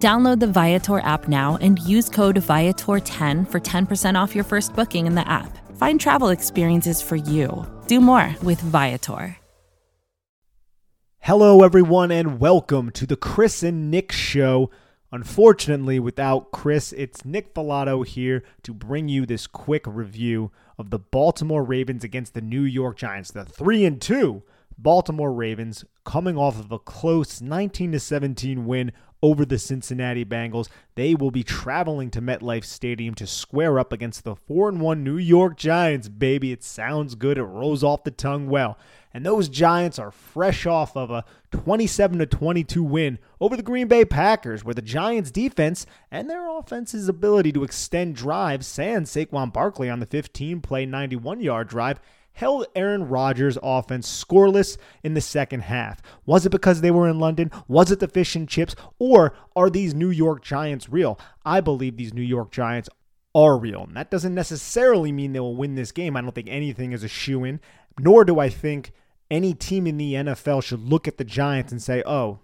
Download the Viator app now and use code Viator10 for 10% off your first booking in the app. Find travel experiences for you. Do more with Viator. Hello, everyone, and welcome to the Chris and Nick Show. Unfortunately, without Chris, it's Nick Falato here to bring you this quick review of the Baltimore Ravens against the New York Giants. The 3 and 2 Baltimore Ravens coming off of a close 19 17 win over the Cincinnati Bengals. They will be traveling to MetLife Stadium to square up against the 4 1 New York Giants, baby. It sounds good, it rolls off the tongue well. And those Giants are fresh off of a 27 22 win over the Green Bay Packers, where the Giants' defense and their offense's ability to extend drives, sans Saquon Barkley on the 15 play 91 yard drive, held Aaron Rodgers' offense scoreless in the second half. Was it because they were in London? Was it the fish and chips? Or are these New York Giants real? I believe these New York Giants are real. And that doesn't necessarily mean they will win this game. I don't think anything is a shoe in, nor do I think any team in the NFL should look at the Giants and say, oh,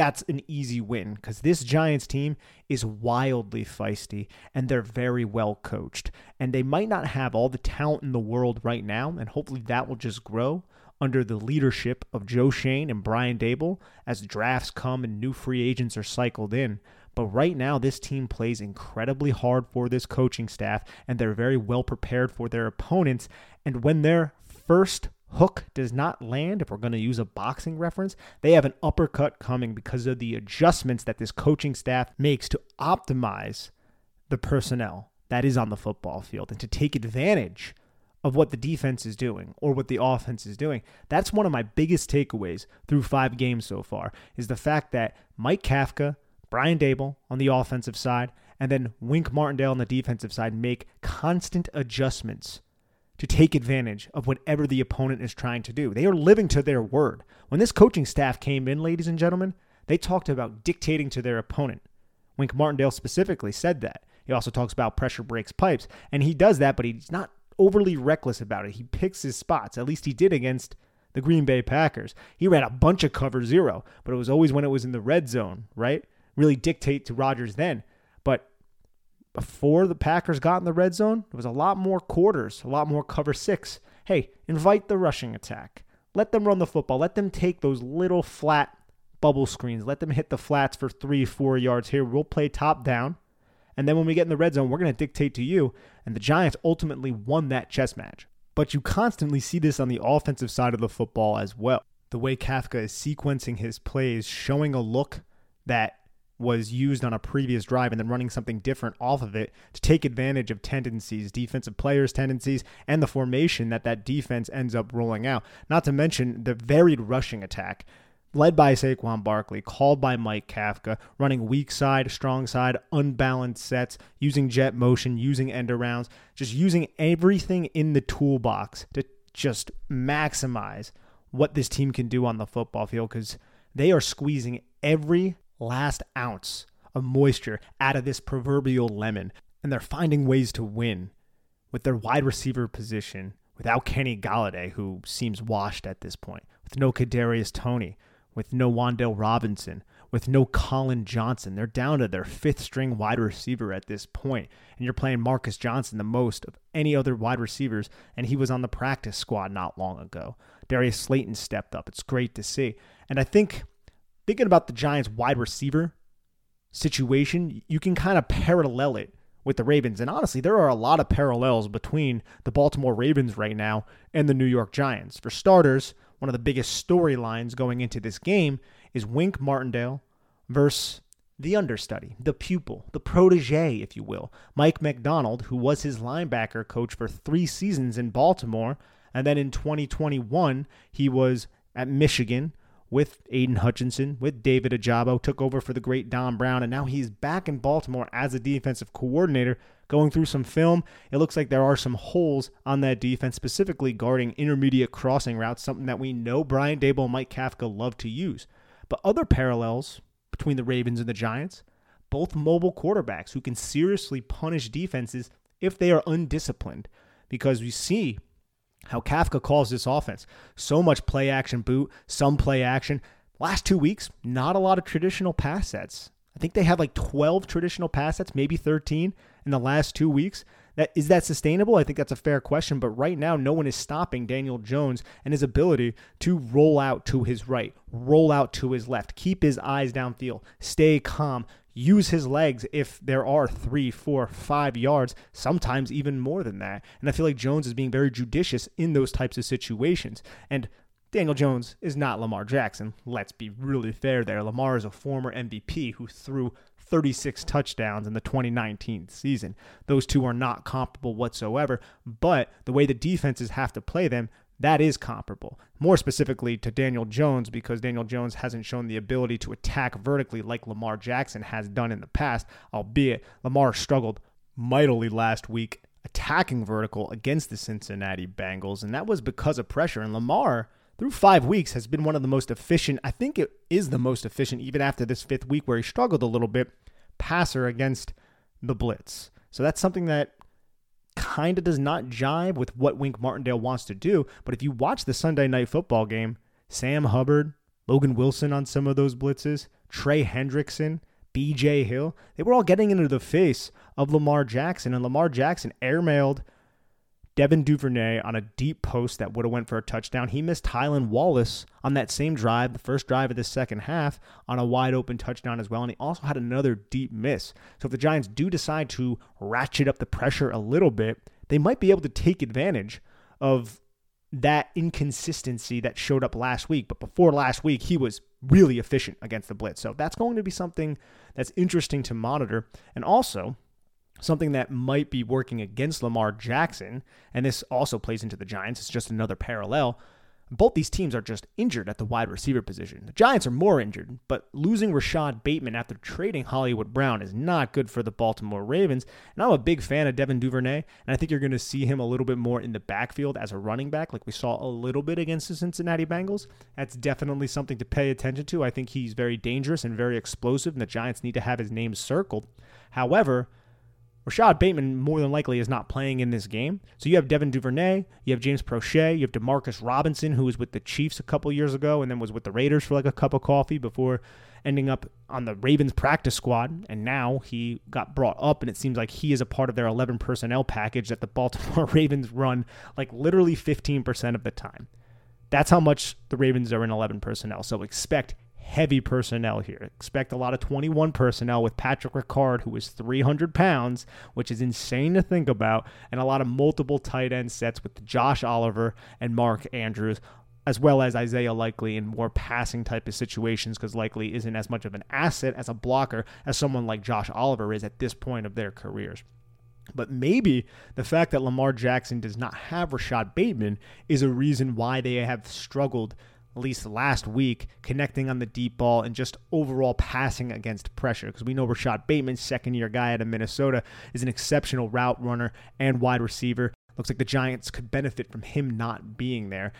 that's an easy win because this Giants team is wildly feisty and they're very well coached. And they might not have all the talent in the world right now, and hopefully that will just grow under the leadership of Joe Schoen and Brian Daboll as drafts come and new free agents are cycled in. But right now, this team plays incredibly hard for this coaching staff, and they're very well prepared for their opponents. And when their first hook does not land, if we're going to use a boxing reference, they have an uppercut coming because of the adjustments that this coaching staff makes to optimize the personnel that is on the football field and to take advantage of what the defense is doing or what the offense is doing. That's one of my biggest takeaways through five games so far is the fact that Mike Kafka, Brian Daboll on the offensive side, and then Wink Martindale on the defensive side make constant adjustments to take advantage of whatever the opponent is trying to do. They are living to their word. When this coaching staff came in, ladies and gentlemen, they talked about dictating to their opponent. Wink Martindale specifically said that. He also talks about pressure breaks pipes, and he does that, but he's not overly reckless about it. He picks his spots. At least he did against the Green Bay Packers. He ran a bunch of cover zero, but it was always when it was in the red zone, right? Really dictate to Rodgers then. Before the Packers got in the red zone, it was a lot more quarters, a lot more cover six. Hey, invite the rushing attack. Let them run the football. Let them take those little flat bubble screens. Let them hit the flats for three, four yards here. We'll play top down. And then when we get in the red zone, we're going to dictate to you. And the Giants ultimately won that chess match. But you constantly see this on the offensive side of the football as well. The way Kafka is sequencing his plays, showing a look that was used on a previous drive and then running something different off of it to take advantage of tendencies, defensive players' tendencies, and the formation that that defense ends up rolling out. Not to mention the varied rushing attack. Led by Saquon Barkley, called by Mike Kafka, running weak side, strong side, unbalanced sets, using jet motion, using end arounds, just using everything in the toolbox to just maximize what this team can do on the football field because they are squeezing every last ounce of moisture out of this proverbial lemon, and they're finding ways to win with their wide receiver position without Kenny Golladay, who seems washed at this point, with no Kadarius Toney, with no Wan'Dale Robinson, with no Collin Johnson. They're down to their fifth string wide receiver at this point, and you're playing Marcus Johnson the most of any other wide receivers, and he was on the practice squad not long ago. Darius Slayton stepped up. It's great to see. And I think thinking about the Giants wide receiver situation, you can kind of parallel it with the Ravens. And honestly, there are a lot of parallels between the Baltimore Ravens right now and the New York Giants. For starters, one of the biggest storylines going into this game is Wink Martindale versus the understudy, the pupil, the protege, if you will, Mike Macdonald, who was his linebacker coach for three seasons in Baltimore. And then in 2021, he was at Michigan with Aidan Hutchinson, with David Ojabo, took over for the great Don Brown, and now he's back in Baltimore as a defensive coordinator. Going through some film, it looks like there are some holes on that defense, specifically guarding intermediate crossing routes, something that we know Brian Daboll and Mike Kafka love to use. But other parallels between the Ravens and the Giants, both mobile quarterbacks who can seriously punish defenses if they are undisciplined. Because we see how Kafka calls this offense. So much play action boot, some play action. Last two weeks, not a lot of traditional pass sets. I think they have like 12 traditional pass sets, maybe 13 in the last two weeks. That is that sustainable? I think that's a fair question, but right now no one is stopping Daniel Jones and his ability to roll out to his right, roll out to his left, keep his eyes downfield, stay calm, use his legs if there are three, four, five yards, sometimes even more than that. And I feel like Jones is being very judicious in those types of situations. And Daniel Jones is not Lamar Jackson. Let's be really fair there. Lamar is a former MVP who threw 36 touchdowns in the 2019 season. Those two are not comparable whatsoever, but the way the defenses have to play them, that is comparable. More specifically to Daniel Jones, because Daniel Jones hasn't shown the ability to attack vertically like Lamar Jackson has done in the past, albeit Lamar struggled mightily last week attacking vertical against the Cincinnati Bengals, and that was because of pressure. And Lamar, through five weeks, has been one of the most efficient, I think it is the most efficient, even after this fifth week where he struggled a little bit, passer against the blitz. So that's something that kind of does not jibe with what Wink Martindale wants to do. But if you watch the Sunday night football game, Sam Hubbard, Logan Wilson on some of those blitzes, Trey Hendrickson, BJ Hill, they were all getting into the face of Lamar Jackson, and Lamar Jackson airmailed Devin Duvernay on a deep post that would have went for a touchdown. He missed Tylan Wallace on that same drive, the first drive of the second half, on a wide open touchdown as well. And he also had another deep miss. So if the Giants do decide to ratchet up the pressure a little bit, they might be able to take advantage of that inconsistency that showed up last week. But before last week, he was really efficient against the blitz. So that's going to be something that's interesting to monitor. And also, something that might be working against Lamar Jackson, and this also plays into the Giants, it's just another parallel. Both these teams are just injured at the wide receiver position. The Giants are more injured, but losing Rashod Bateman after trading Hollywood Brown is not good for the Baltimore Ravens. And I'm a big fan of Devin Duvernay, and I think you're going to see him a little bit more in the backfield as a running back, like we saw a little bit against the Cincinnati Bengals. That's definitely something to pay attention to. I think he's very dangerous and very explosive, and the Giants need to have his name circled. However, Rashod Bateman more than likely is not playing in this game. So you have Devin Duvernay, you have James Proche, you have Demarcus Robinson, who was with the Chiefs a couple years ago and then was with the Raiders for like a cup of coffee before ending up on the Ravens practice squad. And now he got brought up, and it seems like he is a part of their 11 personnel package that the Baltimore Ravens run like literally 15% of the time. That's how much the Ravens are in 11 personnel. So expect heavy personnel here. Expect a lot of 21 personnel with Patrick Ricard, who is 300 pounds, which is insane to think about, and a lot of multiple tight end sets with Josh Oliver and Mark Andrews. As well as Isaiah Likely in more passing type of situations, because Likely isn't as much of an asset as a blocker as someone like Josh Oliver is at this point of their careers. But maybe the fact that Lamar Jackson does not have Rashod Bateman is a reason why they have struggled at least last week, connecting on the deep ball and just overall passing against pressure. Because we know Rashod Bateman, second year guy out of Minnesota, is an exceptional route runner and wide receiver. Looks like the Giants could benefit from him not being there.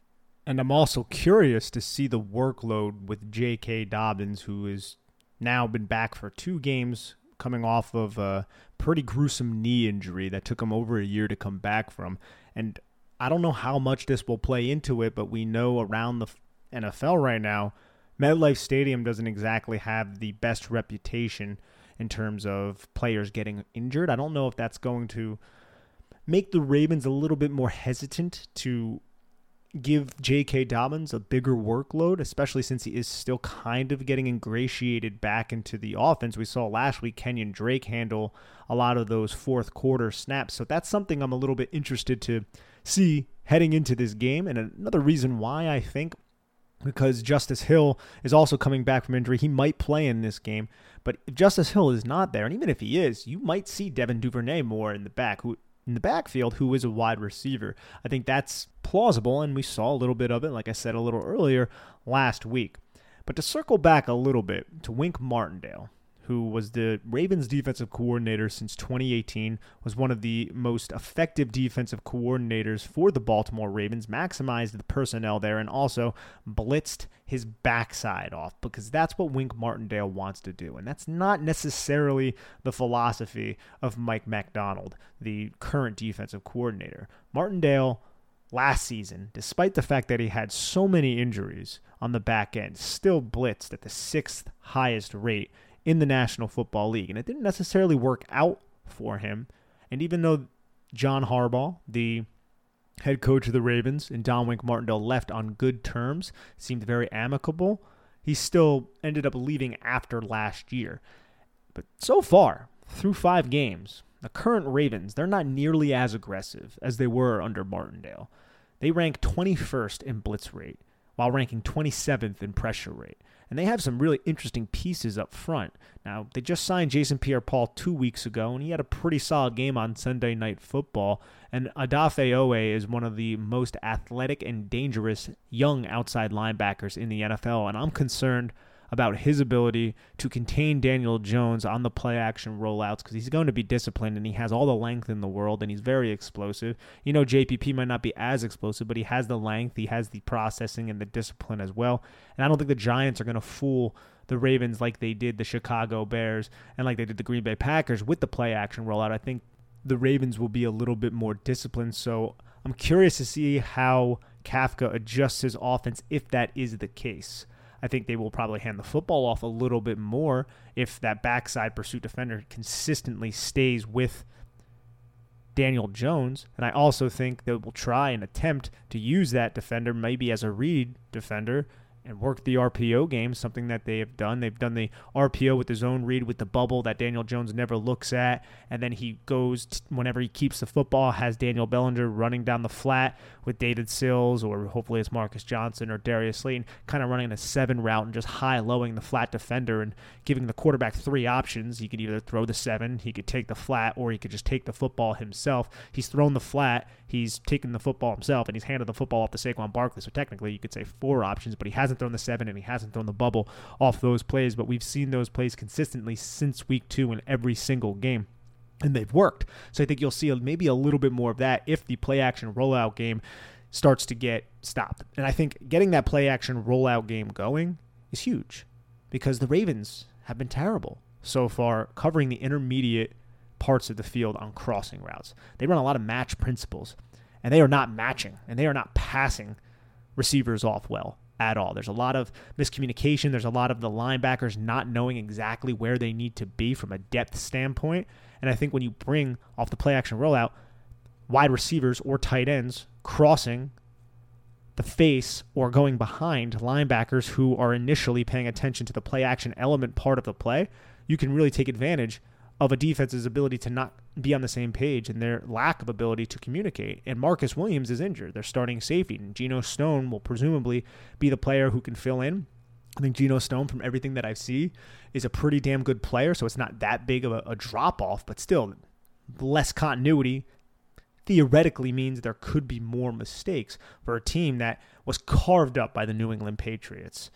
And I'm also curious to see the workload with J.K. Dobbins, who has now been back for two games, coming off of a pretty gruesome knee injury that took him over a year to come back from. And I don't know how much this will play into it, but we know around the NFL right now, MetLife Stadium doesn't exactly have the best reputation in terms of players getting injured. I don't know if that's going to make the Ravens a little bit more hesitant to give J.K. Dobbins a bigger workload, especially since he is still kind of getting ingratiated back into the offense. We saw last week Kenyon Drake handle a lot of those fourth quarter snaps. So that's something I'm a little bit interested to see heading into this game. And another reason why I think because Justice Hill is also coming back from injury. He might play in this game, but if Justice Hill is not there, and even if he is, you might see Devin Duvernay more in the back, who in the backfield, who is a wide receiver. I think that's plausible, and we saw a little bit of it, like I said a little earlier last week. But to circle back a little bit to Wink Martindale, who was the Ravens defensive coordinator since 2018, was one of the most effective defensive coordinators for the Baltimore Ravens, maximized the personnel there, and also blitzed his backside off because that's what Wink Martindale wants to do. And that's not necessarily the philosophy of Mike Macdonald, the current defensive coordinator. Martindale last season, despite the fact that he had so many injuries on the back end, still blitzed at the sixth highest rate in the National Football League. And it didn't necessarily work out for him. And even though John Harbaugh, the head coach of the Ravens, and Don Wink Martindale left on good terms, seemed very amicable, he still ended up leaving after last year. But so far, through five games, the current Ravens, they're not nearly as aggressive as they were under Martindale. They rank 21st in blitz rate while ranking 27th in pressure rate and they have some really interesting pieces up front. Now, they just signed Jason Pierre Paul two weeks ago, and he had a pretty solid game on Sunday Night Football. And Odafe Oweh is one of the most athletic and dangerous young outside linebackers in the NFL, and I'm concerned about his ability to contain Daniel Jones on the play action rollouts because he's going to be disciplined and he has all the length in the world and he's very explosive. You know, JPP might not be as explosive, but he has the length, he has the processing and the discipline as well. And I don't think the Giants are going to fool the Ravens like they did the Chicago Bears and like they did the Green Bay Packers with the play action rollout. I think the Ravens will be a little bit more disciplined. So I'm curious to see how Kafka adjusts his offense if that is the case. I think they will probably hand the football off a little bit more if that backside pursuit defender consistently stays with Daniel Jones. And I also think they will try and attempt to use that defender maybe as a read defender and work the RPO game, something that they have done. They've done the RPO with the zone read with the bubble that Daniel Jones never looks at. And then he goes, t- whenever he keeps the football, has Daniel Bellinger running down the flat with David Sills, or hopefully it's Marcus Johnson or Darius Slayton, kind of running a seven route and just high lowing the flat defender and giving the quarterback three options. He could either throw the seven, he could take the flat, or he could just take the football himself. He's thrown the flat, he's taken the football himself, and he's handed the football off to Saquon Barkley. So technically, you could say four options, but he hasn't thrown the seven and he hasn't thrown the bubble off those plays. But we've seen those plays consistently since week two in every single game and they've worked. So I think you'll see maybe a little bit more of that if the play action rollout game starts to get stopped. And I think getting that play action rollout game going is huge because the Ravens have been terrible so far covering the intermediate parts of the field on crossing routes. They run a lot of match principles and they are not matching and they are not passing receivers off well at all. There's a lot of miscommunication. There's a lot of the linebackers not knowing exactly where they need to be from a depth standpoint. And I think when you bring off the play action rollout, wide receivers or tight ends crossing the face or going behind linebackers who are initially paying attention to the play action element part of the play, you can really take advantage of a defense's ability to not be on the same page and their lack of ability to communicate. And Marcus Williams is injured. They're starting safety, and Geno Stone will presumably be the player who can fill in. I think Geno Stone, from everything that I see, is a pretty damn good player. So it's not that big of a, a drop off, but still less continuity theoretically means there could be more mistakes for a team that was carved up by the New England Patriots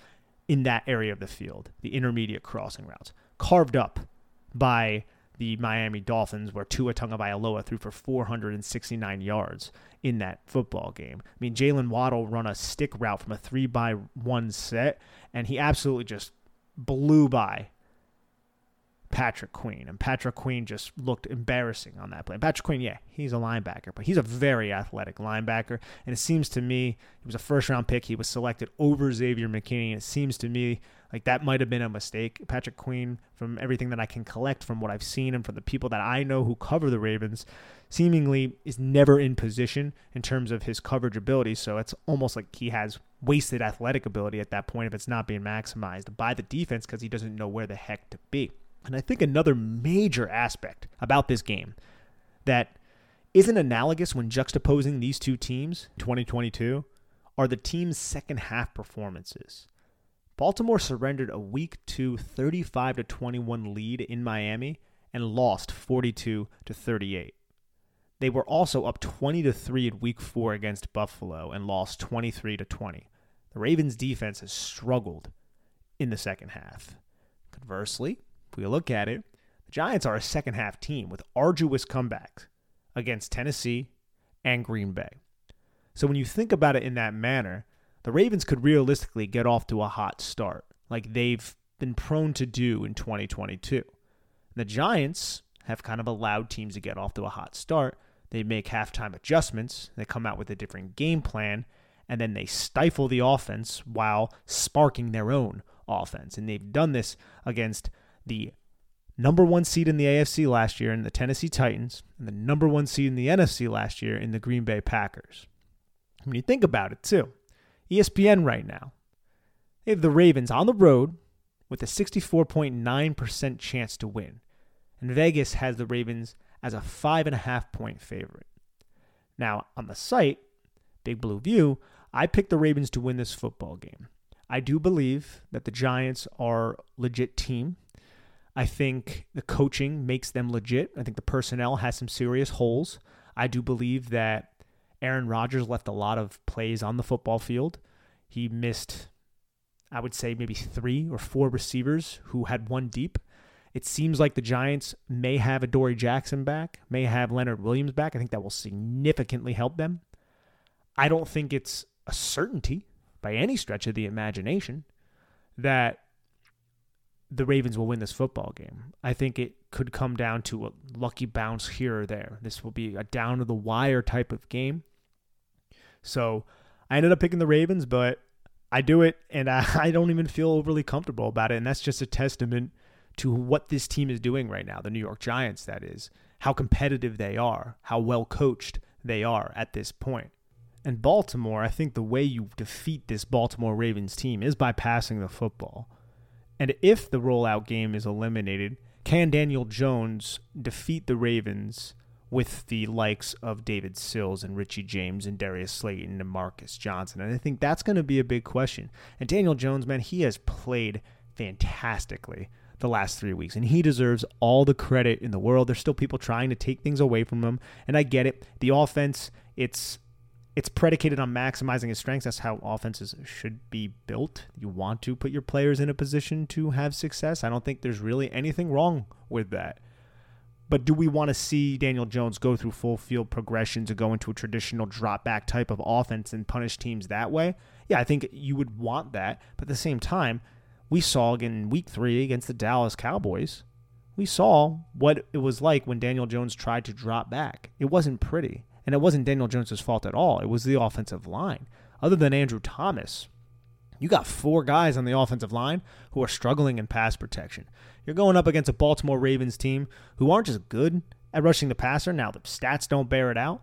in that area of the field, the intermediate crossing routes, carved up by the Miami Dolphins, where Tua Tagovailoa threw for 469 yards in that football game. I mean, Jaylen Waddle run a stick route from a three by one set, and he absolutely just blew by Patrick Queen. And Patrick Queen just looked embarrassing on that play. Patrick Queen, yeah, he's a linebacker, but he's a very athletic linebacker. And it seems to me he was a first round pick. He was selected over Xavier McKinney. And it seems to me like that might have been a mistake. Patrick Queen, from everything that I can collect from what I've seen and from the people that I know who cover the Ravens, seemingly is never in position in terms of his coverage ability. So it's almost like he has wasted athletic ability at that point if it's not being maximized by the defense because he doesn't know where the heck to be. And I think another major aspect about this game that isn't analogous when juxtaposing these two teams 2022 are the team's second half performances. Baltimore surrendered a week 2 35 to 21 lead in Miami and lost 42 to 38. They were also up 20 to 3 in week 4 against Buffalo and lost 23 to 20. The Ravens defense has struggled in the second half. Conversely, if we look at it, the Giants are a second half team with arduous comebacks against Tennessee and Green Bay. So when you think about it in that manner, the Ravens could realistically get off to a hot start, like they've been prone to do in 2022. The Giants have kind of allowed teams to get off to a hot start. They make halftime adjustments, they come out with a different game plan, and then they stifle the offense while sparking their own offense. And they've done this against the number one seed in the AFC last year in the Tennessee Titans and the number one seed in the NFC last year in the Green Bay Packers. When you think about it, too, ESPN right now, they have the Ravens on the road with a 64.9% chance to win. And Vegas has the Ravens as a five and a half point favorite. Now, on the site, Big Blue View, I picked the Ravens to win this football game. I do believe that the Giants are legit team. I think the coaching makes them legit. I think the personnel has some serious holes. I do believe that Aaron Rodgers left a lot of plays on the football field. He missed, I would say, maybe three or four receivers who had one deep. It seems like the Giants may have Adoree Jackson back, may have Leonard Williams back. I think that will significantly help them. I don't think it's a certainty by any stretch of the imagination that the Ravens will win this football game. I think it could come down to a lucky bounce here or there. This will be a down to the wire type of game. So I ended up picking the Ravens, but I do it and I, I don't even feel overly comfortable about it. And that's just a testament to what this team is doing right now, the New York Giants, that is, how competitive they are, how well coached they are at this point. And Baltimore, I think the way you defeat this Baltimore Ravens team is by passing the football. And if the rollout game is eliminated, can Daniel Jones defeat the Ravens with the likes of David Sills and Richie James and Darius Slayton and Marcus Johnson? And I think that's going to be a big question. And Daniel Jones, man, he has played fantastically the last three weeks, and he deserves all the credit in the world. There's still people trying to take things away from him, and I get it. The offense, it's it's predicated on maximizing his strengths. That's how offenses should be built. You want to put your players in a position to have success. I don't think there's really anything wrong with that. But do we want to see Daniel Jones go through full field progression to go into a traditional drop back type of offense and punish teams that way? Yeah, I think you would want that. But at the same time, we saw in week three against the Dallas Cowboys, we saw what it was like when Daniel Jones tried to drop back. It wasn't pretty. And it wasn't Daniel Jones' fault at all. It was the offensive line. Other than Andrew Thomas, you got four guys on the offensive line who are struggling in pass protection. You're going up against a Baltimore Ravens team who aren't just good at rushing the passer. Now, the stats don't bear it out,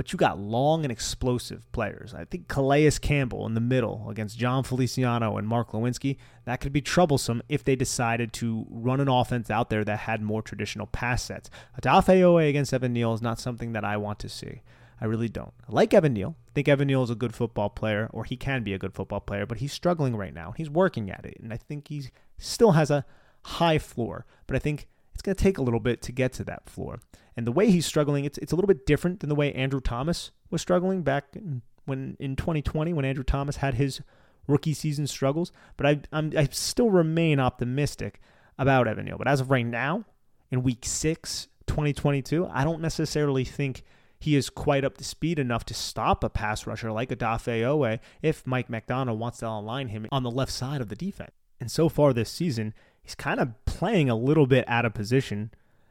but you got long and explosive players. I think Calais Campbell in the middle against Jon Feliciano and Mark Glowinski, that could be troublesome if they decided to run an offense out there that had more traditional pass sets. Oweh against Evan Neal is not something that I want to see. I really don't. I like Evan Neal. I think Evan Neal is a good football player, or he can be a good football player, but he's struggling right now. He's working at it, and I think he still has a high floor. But I think it's going to take a little bit to get to that floor. And the way he's struggling, it's it's a little bit different than the way Andrew Thomas was struggling back in, when in 2020 when Andrew Thomas had his rookie season struggles. But I I'm, I still remain optimistic about Evan Neal. But as of right now, in Week Six, 2022, I don't necessarily think he is quite up to speed enough to stop a pass rusher like Odafe Oweh if Mike Macdonald wants to align him on the left side of the defense. And so far this season, he's kind of playing a little bit out of position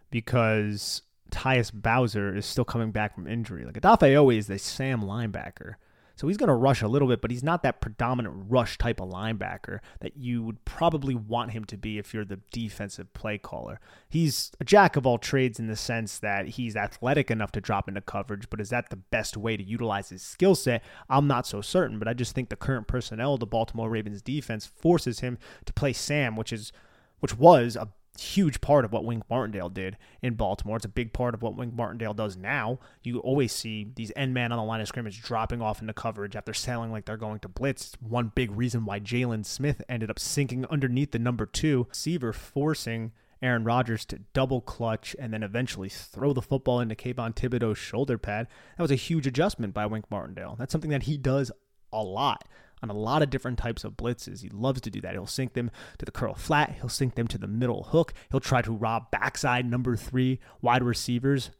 because Tyus Bowser is still coming back from injury. Like Odafe Oweh is the Sam linebacker. So he's going to rush a little bit, but he's not that predominant rush type of linebacker that you would probably want him to be if you're the defensive play caller. He's a jack of all trades in the sense that he's athletic enough to drop into coverage, but is that the best way to utilize his skill set? I'm not so certain, but I just think the current personnel of the Baltimore Ravens defense forces him to play Sam, which is which was a huge part of what Wink Martindale did in Baltimore. It's a big part of what Wink Martindale does now. You always see these end man on the line of scrimmage dropping off into coverage after sailing like they're going to blitz. It's one big reason why Jaylon Smith ended up sinking underneath the number two receiver, forcing Aaron Rodgers to double clutch and then eventually throw the football into Kayvon Thibodeaux's shoulder pad. That was a huge adjustment by Wink Martindale. That's something that he does a lot. On a lot of different types of blitzes. He loves to do that. He'll sink them to the curl flat, he'll sink them to the middle hook, he'll try to rob backside number three wide receivers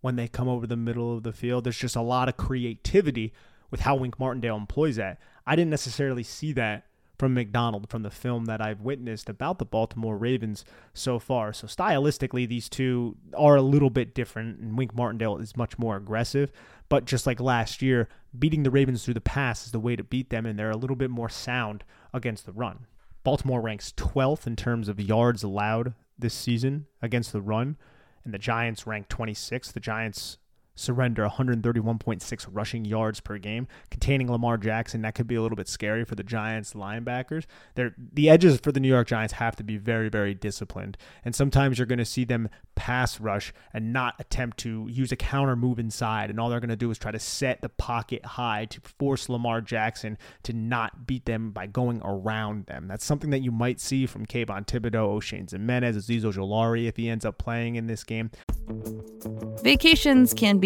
when they come over the middle of the field. There's just a lot of creativity with how Wink Martindale employs that. I didn't necessarily see that from Macdonald from the film that I've witnessed about the Baltimore Ravens so far. So stylistically, these two are a little bit different, and Wink Martindale is much more aggressive. But just like last year, beating the Ravens through the pass is the way to beat them, and they're a little bit more sound against the run. Baltimore ranks 12th in terms of yards allowed this season against the run, and the Giants rank 26th. The Giants surrender 131.6 rushing yards per game, containing Lamar Jackson. That could be a little bit scary for the Giants linebackers. They're, the edges for the New York Giants have to be very, very disciplined. And sometimes you're going to see them pass rush and not attempt to use a counter move inside. And all they're going to do is try to set the pocket high to force Lamar Jackson to not beat them by going around them. That's something that you might see from Kayvon Thibodeaux, Oshane Ximines, Azeez Ojulari if he ends up playing in this game. Vacations can be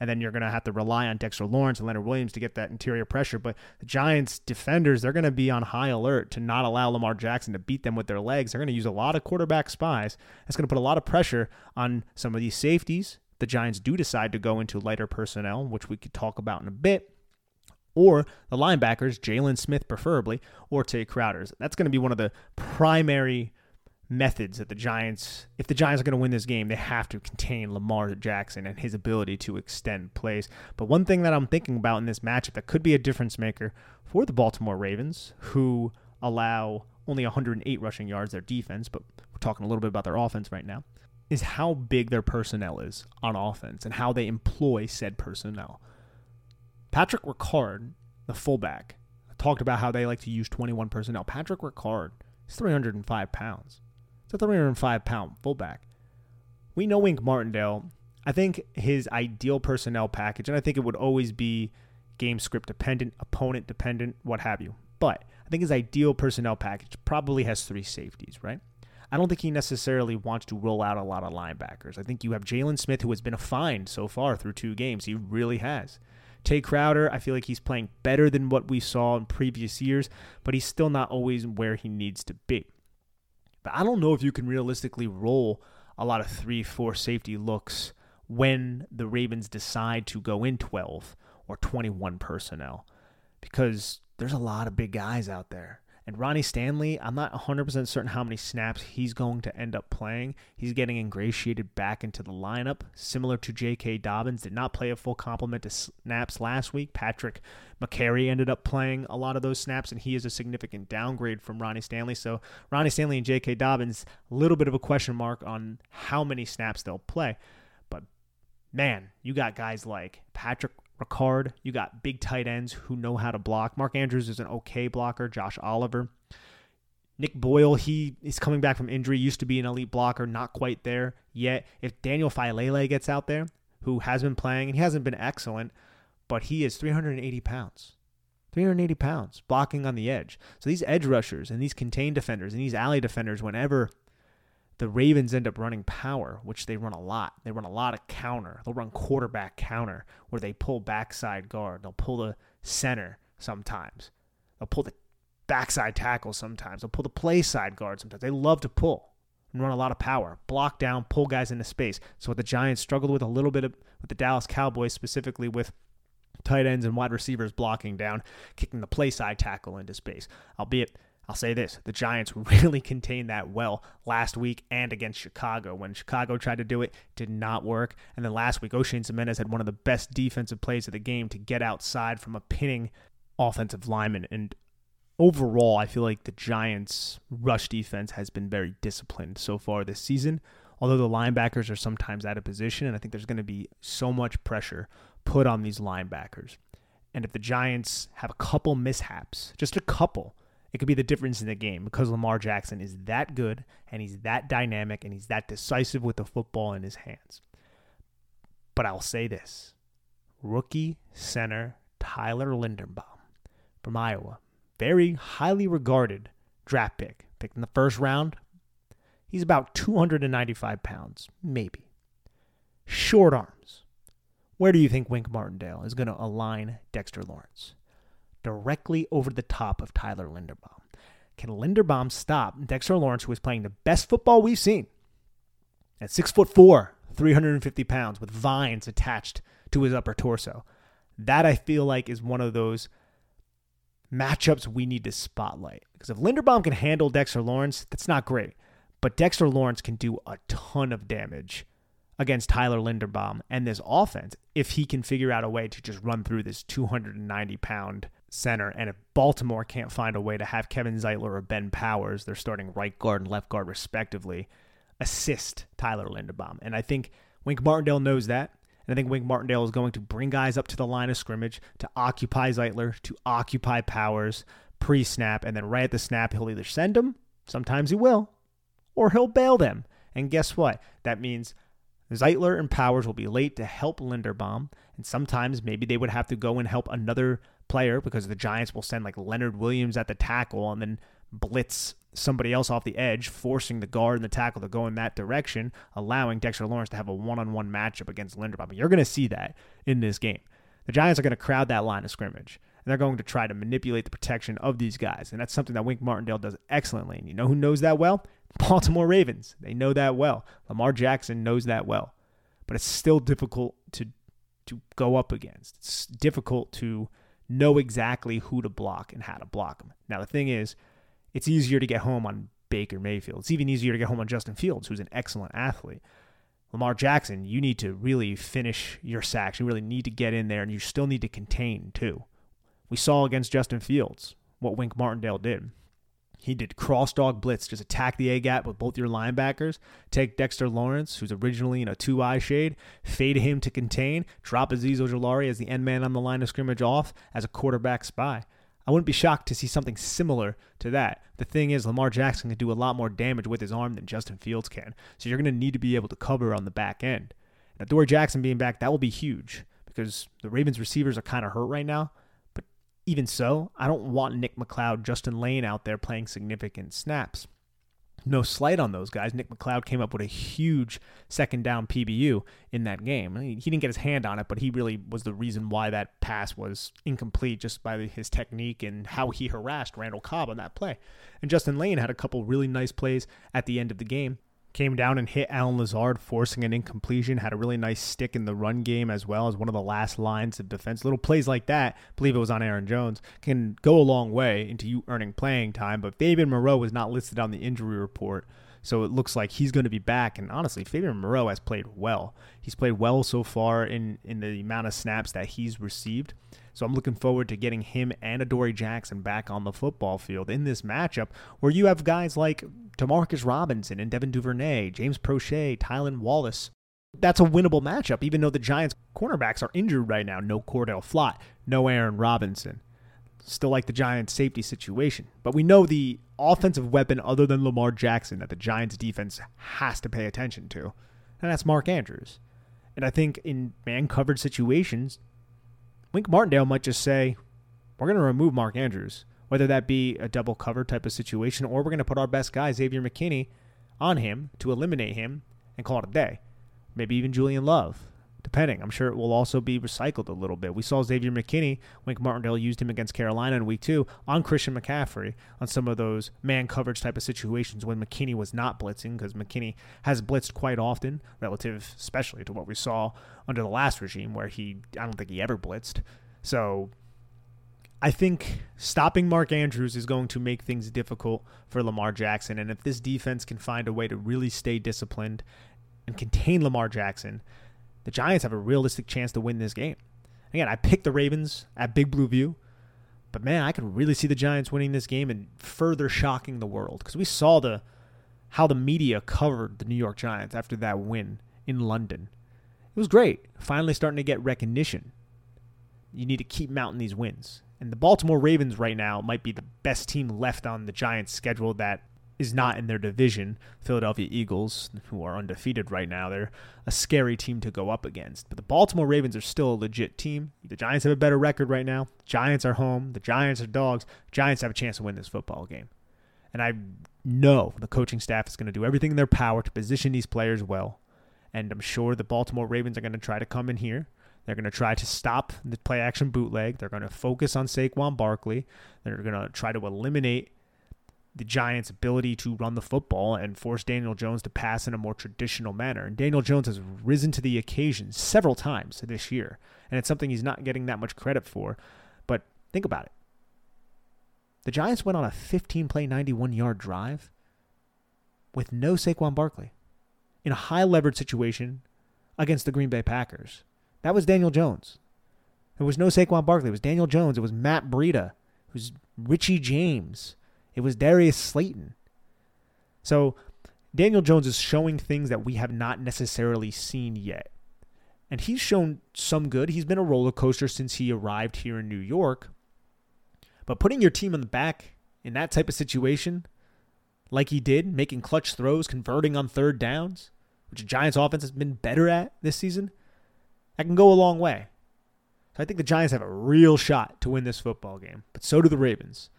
And then you're going to have to rely on Dexter Lawrence and Leonard Williams to get that interior pressure. But the Giants defenders, they're going to be on high alert to not allow Lamar Jackson to beat them with their legs. They're going to use a lot of quarterback spies. That's going to put a lot of pressure on some of these safeties the Giants do decide to go into lighter personnel, which we could talk about in a bit, or the linebackers, Jaylon Smith preferably, or Tae Crowders. That's going to be one of the primary methods that the Giants, if the Giants are going to win this game, they have to contain Lamar Jackson and his ability to extend plays. But one thing that I'm thinking about in this matchup that could be a difference maker for the Baltimore Ravens, who allow only 108 rushing yards, their defense, but we're talking a little bit about their offense right now, is how big their personnel is on offense and how they employ said personnel. Patrick Ricard, the fullback, talked about how they like to use 21 personnel. Patrick Ricard is 305 pounds. A 305 pound fullback. We know Wink Martindale. I think his ideal personnel package, and I think it would always be game script dependent, opponent dependent, what have you. But I think his ideal personnel package probably has three safeties, right? I don't think he necessarily wants to roll out a lot of linebackers. I think you have Jaylon Smith, who has been a find so far through two games. He really has. Tae Crowder, I feel like he's playing better than what we saw in previous years, but he's still not always where he needs to be. But I don't know if you can realistically roll a lot of three, four safety looks when the Ravens decide to go in 12 or 21 personnel because there's a lot of big guys out there. And Ronnie Stanley, I'm not 100% certain how many snaps he's going to end up playing. He's getting ingratiated back into the lineup, similar to J.K. Dobbins. Did not play a full complement of snaps last week. Patrick Mekari ended up playing a lot of those snaps, and he is a significant downgrade from Ronnie Stanley. So Ronnie Stanley and J.K. Dobbins, a little bit of a question mark on how many snaps they'll play. But man, you got guys like Patrick Ricard. You got big tight ends who know how to block. Mark Andrews is an okay blocker. Josh Oliver. Nick Boyle, he is coming back from injury, used to be an elite blocker, not quite there yet. If Daniel Faalele gets out there, who has been playing, and he hasn't been excellent, but he is 380 pounds. 380 pounds blocking on the edge. So these edge rushers and these contained defenders and these alley defenders, whenever the Ravens end up running power, which they run a lot. They run a lot of counter. They'll run quarterback counter where they pull backside guard. They'll pull the center sometimes. They'll pull the backside tackle sometimes. They'll pull the play side guard sometimes. They love to pull. and run a lot of power, block down, pull guys into space. So what the Giants struggled with a little bit of, with the Dallas Cowboys, specifically with tight ends and wide receivers blocking down, kicking the play side tackle into space. Albeit, I'll say this the Giants really contained that well last week and against Chicago. When Chicago tried to do it, did not work. And then last week, Oshane Ximines had one of the best defensive plays of the game to get outside from a pinning offensive lineman. And overall, I feel like the Giants' rush defense has been very disciplined so far this season. Although the linebackers are sometimes out of position, and I think there's going to be so much pressure put on these linebackers. And if the Giants have a couple mishaps, just a couple, it could be the difference in the game because Lamar Jackson is that good and he's that dynamic and he's that decisive with the football in his hands. But I'll say this rookie center Tyler Linderbaum from Iowa, very highly regarded draft pick, picked in the first round. He's about 295 pounds, maybe. Short arms. Where do you think Wink Martindale is going to align Dexter Lawrence? Directly over the top of Tyler Linderbaum. Can Linderbaum stop Dexter Lawrence, who is playing the best football we've seen at six foot four, 350 pounds, with vines attached to his upper torso? That I feel like is one of those matchups we need to spotlight. Because if Linderbaum can handle Dexter Lawrence, that's not great. But Dexter Lawrence can do a ton of damage against Tyler Linderbaum and this offense if he can figure out a way to just run through this 290 pound center. And if Baltimore can't find a way to have Kevin Zeitler or Ben Powers, they're starting right guard and left guard respectively, assist Tyler Linderbaum. And I think Wink Martindale knows that. And I think Wink Martindale is going to bring guys up to the line of scrimmage to occupy Zeitler, to occupy Powers pre snap. And then right at the snap, he'll either send them, sometimes he will, or he'll bail them. And guess what? That means Zeitler and Powers will be late to help Linderbaum, and sometimes maybe they would have to go and help another player because the Giants will send like Leonard Williams at the tackle and then blitz somebody else off the edge, forcing the guard and the tackle to go in that direction, allowing Dexter Lawrence to have a one-on-one matchup against Linderbaum. You're going to see that in this game. The Giants are going to crowd that line of scrimmage, and they're going to try to manipulate the protection of these guys, and that's something that Wink Martindale does excellently. And you know who knows that well? Baltimore Ravens. They know that well. Lamar Jackson knows that well. But it's still difficult to to go up against. It's difficult to know exactly who to block and how to block them. Now the thing is, it's easier to get home on Baker Mayfield. It's even easier to get home on Justin Fields, who's an excellent athlete. Lamar Jackson, you need to really finish your sacks. You really need to get in there, and you still need to contain too. We saw against Justin Fields what Wink Martindale did. He did cross dog blitz, just attack the A gap with both your linebackers, take Dexter Lawrence, who's originally in a two eye shade, fade him to contain, drop Azeez Ojulari as the end man on the line of scrimmage off as a quarterback spy. I wouldn't be shocked to see something similar to that. The thing is, Lamar Jackson can do a lot more damage with his arm than Justin Fields can. So you're going to need to be able to cover on the back end. Now, Dory Jackson being back, that will be huge because the Ravens receivers are kind of hurt right now even so, I don't want Nick McCloud, Justin Layne out there playing significant snaps. No slight on those guys. Nick McCloud came up with a huge second down PBU in that game. he didn't get his hand on it, but he really was the reason why that pass was incomplete just by his technique and how he harassed Randall Cobb on that play. And Justin Layne had a couple really nice plays at the end of the game came down and hit Allen Lazard, forcing an incompletion. Had a really nice stick in the run game as well as one of the last lines of defense. Little plays like that, I believe it was on Aaron Jones, can go a long way into you earning playing time. But Fabian Moreau was not listed on the injury report. So it looks like he's going to be back. And honestly, Fabian Moreau has played well. He's played well so far in, in the amount of snaps that he's received. So I'm looking forward to getting him and Adoree Jackson back on the football field in this matchup where you have guys like Demarcus Robinson and Devin Duvernay, James Proche, Tylan Wallace. That's a winnable matchup, even though the Giants' cornerbacks are injured right now. No Cor'Dale Flott, no Aaron Robinson. Still like the Giants' safety situation. But we know the offensive weapon other than Lamar Jackson that the Giants' defense has to pay attention to, and that's Mark Andrews. And I think in man covered situations, Wink Martindale might just say, we're going to remove Mark Andrews, whether that be a double cover type of situation or we're going to put our best guy, Xavier McKinney, on him to eliminate him and call it a day. Maybe even Julian Love. Depending. I'm sure it will also be recycled a little bit. We saw Xavier McKinney, Wink Martindale used him against Carolina in week two on Christian McCaffrey on some of those man coverage type of situations when McKinney was not blitzing because McKinney has blitzed quite often, relative especially to what we saw under the last regime where he, I don't think he ever blitzed. So I think stopping Mark Andrews is going to make things difficult for Lamar Jackson. And if this defense can find a way to really stay disciplined and contain Lamar Jackson, the Giants have a realistic chance to win this game. Again, I picked the Ravens at Big Blue View, but man, I could really see the Giants winning this game and further shocking the world because we saw the how the media covered the New York Giants after that win in London. It was great. Finally starting to get recognition. You need to keep mounting these wins. And the Baltimore Ravens right now might be the best team left on the Giants schedule that is not in their division. Philadelphia Eagles, who are undefeated right now, they're a scary team to go up against. But the Baltimore Ravens are still a legit team. The Giants have a better record right now. Giants are home. The Giants are dogs. Giants have a chance to win this football game. And I know the coaching staff is going to do everything in their power to position these players well. And I'm sure the Baltimore Ravens are going to try to come in here. They're going to try to stop the play action bootleg. They're going to focus on Saquon Barkley. They're going to try to eliminate the Giants' ability to run the football and force Daniel Jones to pass in a more traditional manner. And Daniel Jones has risen to the occasion several times this year, and it's something he's not getting that much credit for. But think about it. The Giants went on a 15 play, 91 yard drive with no Saquon Barkley in a high leverage situation against the Green Bay Packers. That was Daniel Jones. There was no Saquon Barkley. It was Daniel Jones. It was Matt Breida. It was Richie James. It was Darius Slayton. So Daniel Jones is showing things that we have not necessarily seen yet. And he's shown some good. He's been a roller coaster since he arrived here in New York. But putting your team on the back in that type of situation, like he did, making clutch throws, converting on third downs, which the Giants offense has been better at this season, that can go a long way. So I think the Giants have a real shot to win this football game, but so do the Ravens.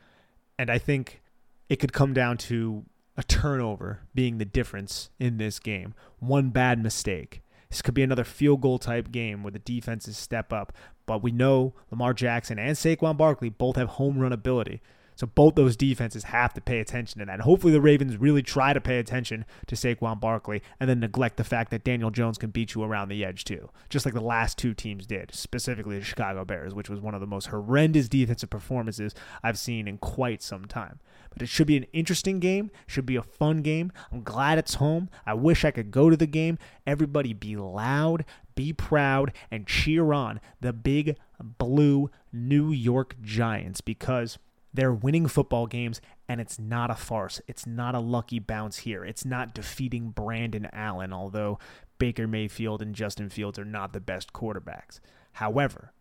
And I think it could come down to a turnover being the difference in this game. One bad mistake. This could be another field goal type game where the defenses step up. But we know Lamar Jackson and Saquon Barkley both have home run ability. So both those defenses have to pay attention to that. Hopefully the Ravens really try to pay attention to Saquon Barkley and then neglect the fact that Daniel Jones can beat you around the edge too, just like the last two teams did, specifically the Chicago Bears, which was one of the most horrendous defensive performances I've seen in quite some time. But it should be an interesting game, should be a fun game. I'm glad it's home. I wish I could go to the game. Everybody be loud, be proud, and cheer on the big blue New York Giants because they're winning football games, and it's not a farce. It's not a lucky bounce here. It's not defeating Brandon Allen, although Baker Mayfield and Justin Fields are not the best quarterbacks. However,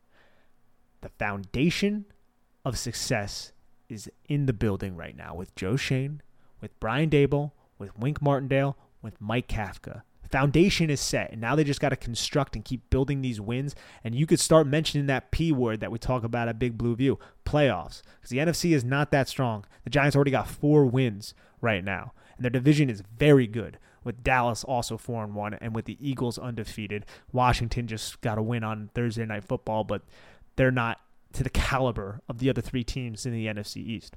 the foundation of success is in the building right now with Joe Schoen, with Brian Daboll, with Wink Martindale, with Mike Kafka foundation is set and now they just got to construct and keep building these wins. And you could start mentioning that p word that we talk about at big blue view playoffs because the nfc is not that strong. The giants already got four wins right now and their division is very good with dallas also 4 and 1 and with the eagles undefeated. Washington just got a win on thursday night football but they're not to the caliber of the other three teams in the nfc east.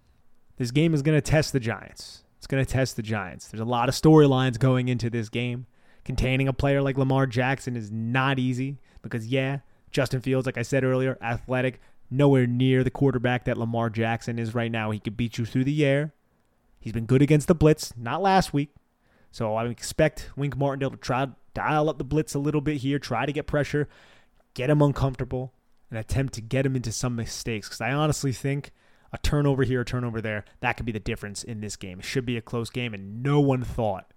This game is going to test the giants. It's going to test the giants. There's a lot of storylines going into this game containing a player like Lamar Jackson is not easy because, yeah, Justin Fields, like I said earlier, athletic, nowhere near the quarterback that Lamar Jackson is right now. He could beat you through the air. He's been good against the blitz, not last week. So I expect Wink Martindale to try to dial up the blitz a little bit here, try to get pressure, get him uncomfortable, and attempt to get him into some mistakes. Because I honestly think a turnover here, a turnover there, that could be the difference in this game. It should be a close game, and no one thought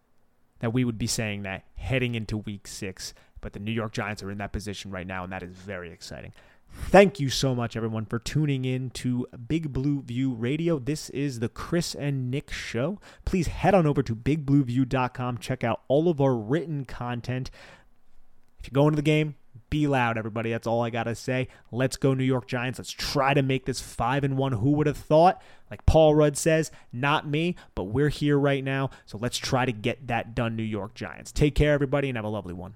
that we would be saying that heading into week six. But the New York Giants are in that position right now, and that is very exciting. Thank you so much, everyone, for tuning in to Big Blue View Radio. This is the Chris and Nick Show. Please head on over to bigblueview.com. Check out all of our written content. If you go into the game, be loud, everybody. That's all I gotta say. Let's go, New York Giants. Let's try to make this five and one. Who would have thought? Like Paul Rudd says, not me, but we're here right now. So let's try to get that done, New York Giants. Take care, everybody, and have a lovely one.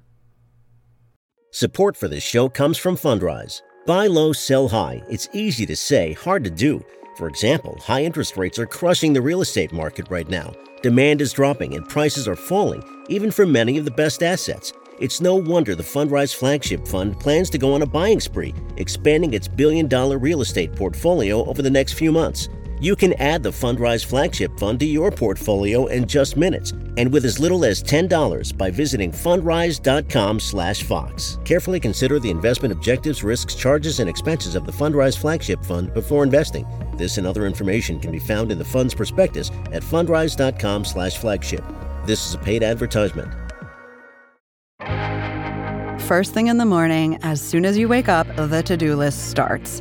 Support for this show comes from Fundrise. Buy low, sell high. It's easy to say, hard to do. For example, high interest rates are crushing the real estate market right now. Demand is dropping and prices are falling, even for many of the best assets. It's no wonder the Fundrise Flagship Fund plans to go on a buying spree, expanding its billion dollar real estate portfolio over the next few months. You can add the Fundrise Flagship Fund to your portfolio in just minutes and with as little as $10 by visiting fundrise.com/fox. Carefully consider the investment objectives, risks, charges and expenses of the Fundrise Flagship Fund before investing. This and other information can be found in the fund's prospectus at fundrise.com/flagship. This is a paid advertisement. First thing in the morning, as soon as you wake up, the to do list starts.